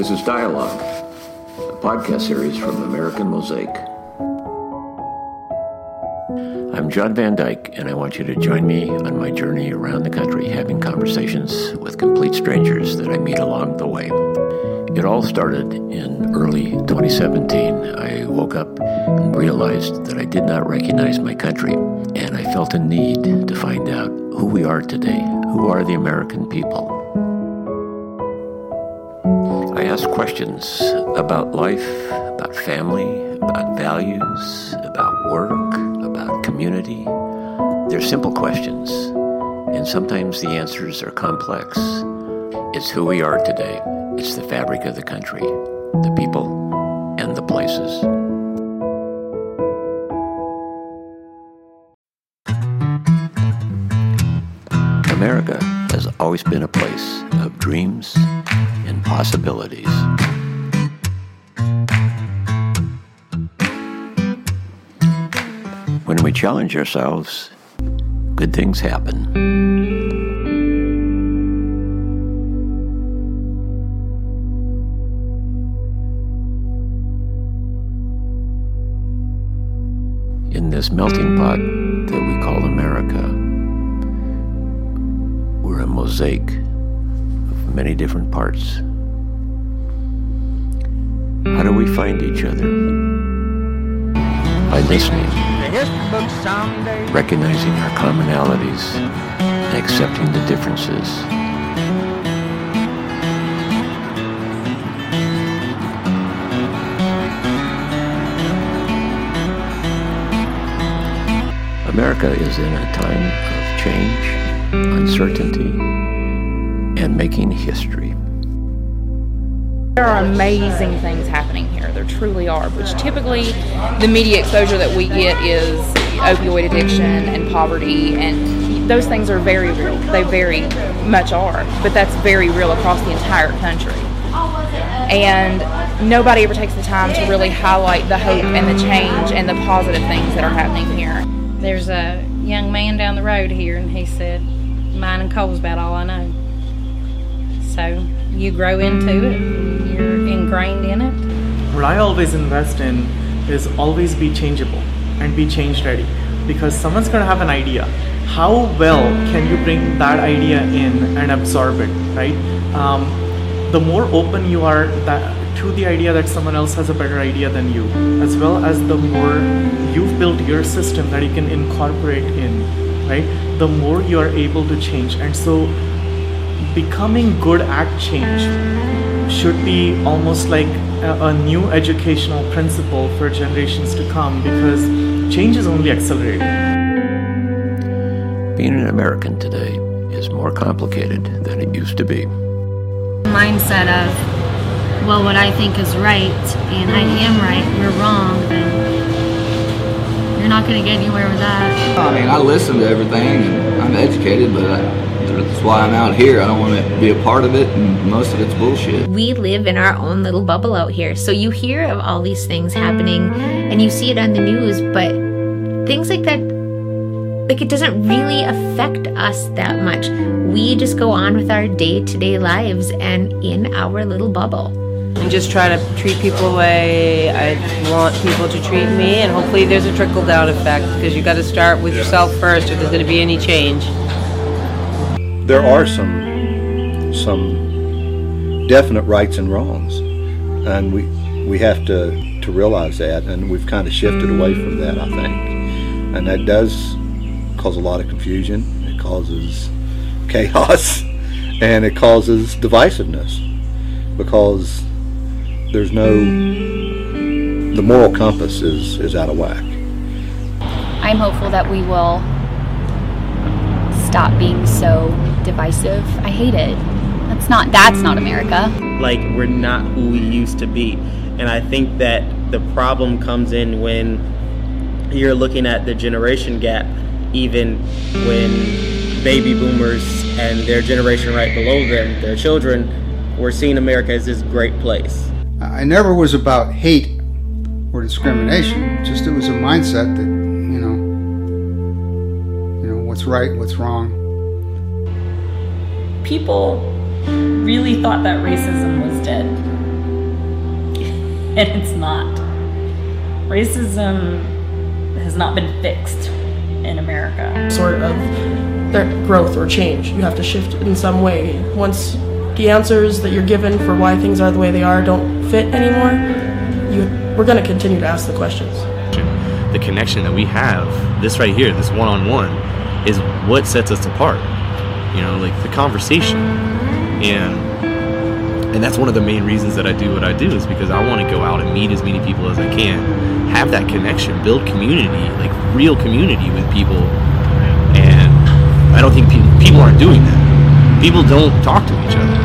This is Dialogue, a podcast series from American Mosaic. I'm John Van Dyke, and I want you to join me on my journey around the country having conversations with complete strangers that I meet along the way. It all started in early 2017. I woke up and realized that I did not recognize my country, and I felt a need to find out who we are today. Who are the American people? I ask questions about life, about family, about values, about work, about community. They're simple questions, and sometimes the answers are complex. It's who we are today. It's the fabric of the country, the people, and the places. America always been a place of dreams and possibilities. When we challenge ourselves, good things happen. In this melting pot that we call America, a mosaic of many different parts. How do we find each other? By listening, recognizing our commonalities, and accepting the differences. America is in a time of change, uncertainty, and making history. There are amazing things happening here. There truly are, which typically the media exposure that we get is opioid addiction and poverty, and those things are very real. They very much are, but that's very real across the entire country. And nobody ever takes the time to really highlight the hope and the change and the positive things that are happening here. There's a young man down the road here, and he said, Mine and coal's about all I know. So you grow into it, you're ingrained in it. What I always invest in is always be changeable and be change ready because someone's going to have an idea. How well can you bring that idea in and absorb it, right? Um, the more open you are that, to the idea that someone else has a better idea than you, as well as the more you've built your system that you can incorporate in, right? The more you are able to change. And so becoming good at change should be almost like a, a, new educational principle for generations to come because change is only accelerating. Being an American today is more complicated than it used to be. Mindset of, well, what I think is right and I am right, you're wrong, then you're not going to get anywhere with that. I mean, I listen to everything and I'm educated, but I, that's why I'm out here. I don't want to be a part of it, and most of it's bullshit. We live in our own little bubble out here. So you hear of all these things happening and you see it on the news, but things like that, like it doesn't really affect us that much. We just go on with our day to day lives and in our little bubble. And just try to treat people the way I want people to treat me, and hopefully there's a trickle down effect because you got to start with yourself first if there's going to be any change there are some some definite rights and wrongs, and we we have to to realize that, and we've kind of shifted away from that, I think, and that does cause a lot of confusion. It causes chaos, and it causes divisiveness because there's no the moral compass is is out of whack. I'm hopeful that we will stop being so divisive. I hate it. That's not that's not America. Like we're not who we used to be. And I think that the problem comes in when you're looking at the generation gap even when baby boomers and their generation right below them, their children, were seeing America as this great place. I never was about hate or discrimination. Just it was a mindset that, you know, you know, what's right, what's wrong people really thought that racism was dead. and it's not. Racism has not been fixed in America. Sort of their growth or change. You have to shift in some way. Once the answers that you're given for why things are the way they are don't fit anymore, you, we're going to continue to ask the questions. The connection that we have, this right here, this one on one, is what sets us apart. You know, like the conversation. And and that's one of the main reasons that I do what I do is because I want to go out and meet as many people as I can, have that connection, build community, like real community with people. And I don't think pe- people aren't doing that. People don't talk to each other.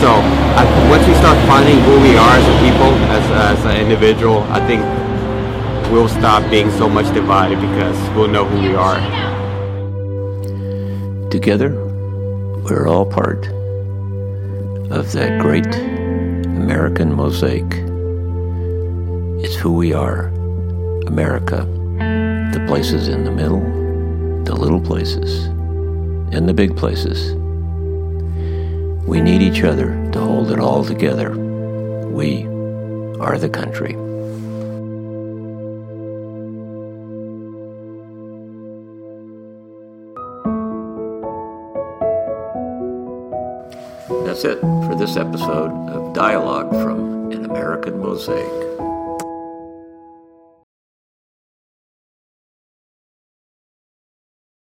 So I, once we start finding who we are as a people, as, as an individual, I think we'll stop being so much divided because we'll know who we are. Together, we're all part of that great American mosaic. It's who we are, America. The places in the middle, the little places, and the big places. We need each other to hold it all together. We are the country. That's it for this episode of Dialogue from An American Mosaic.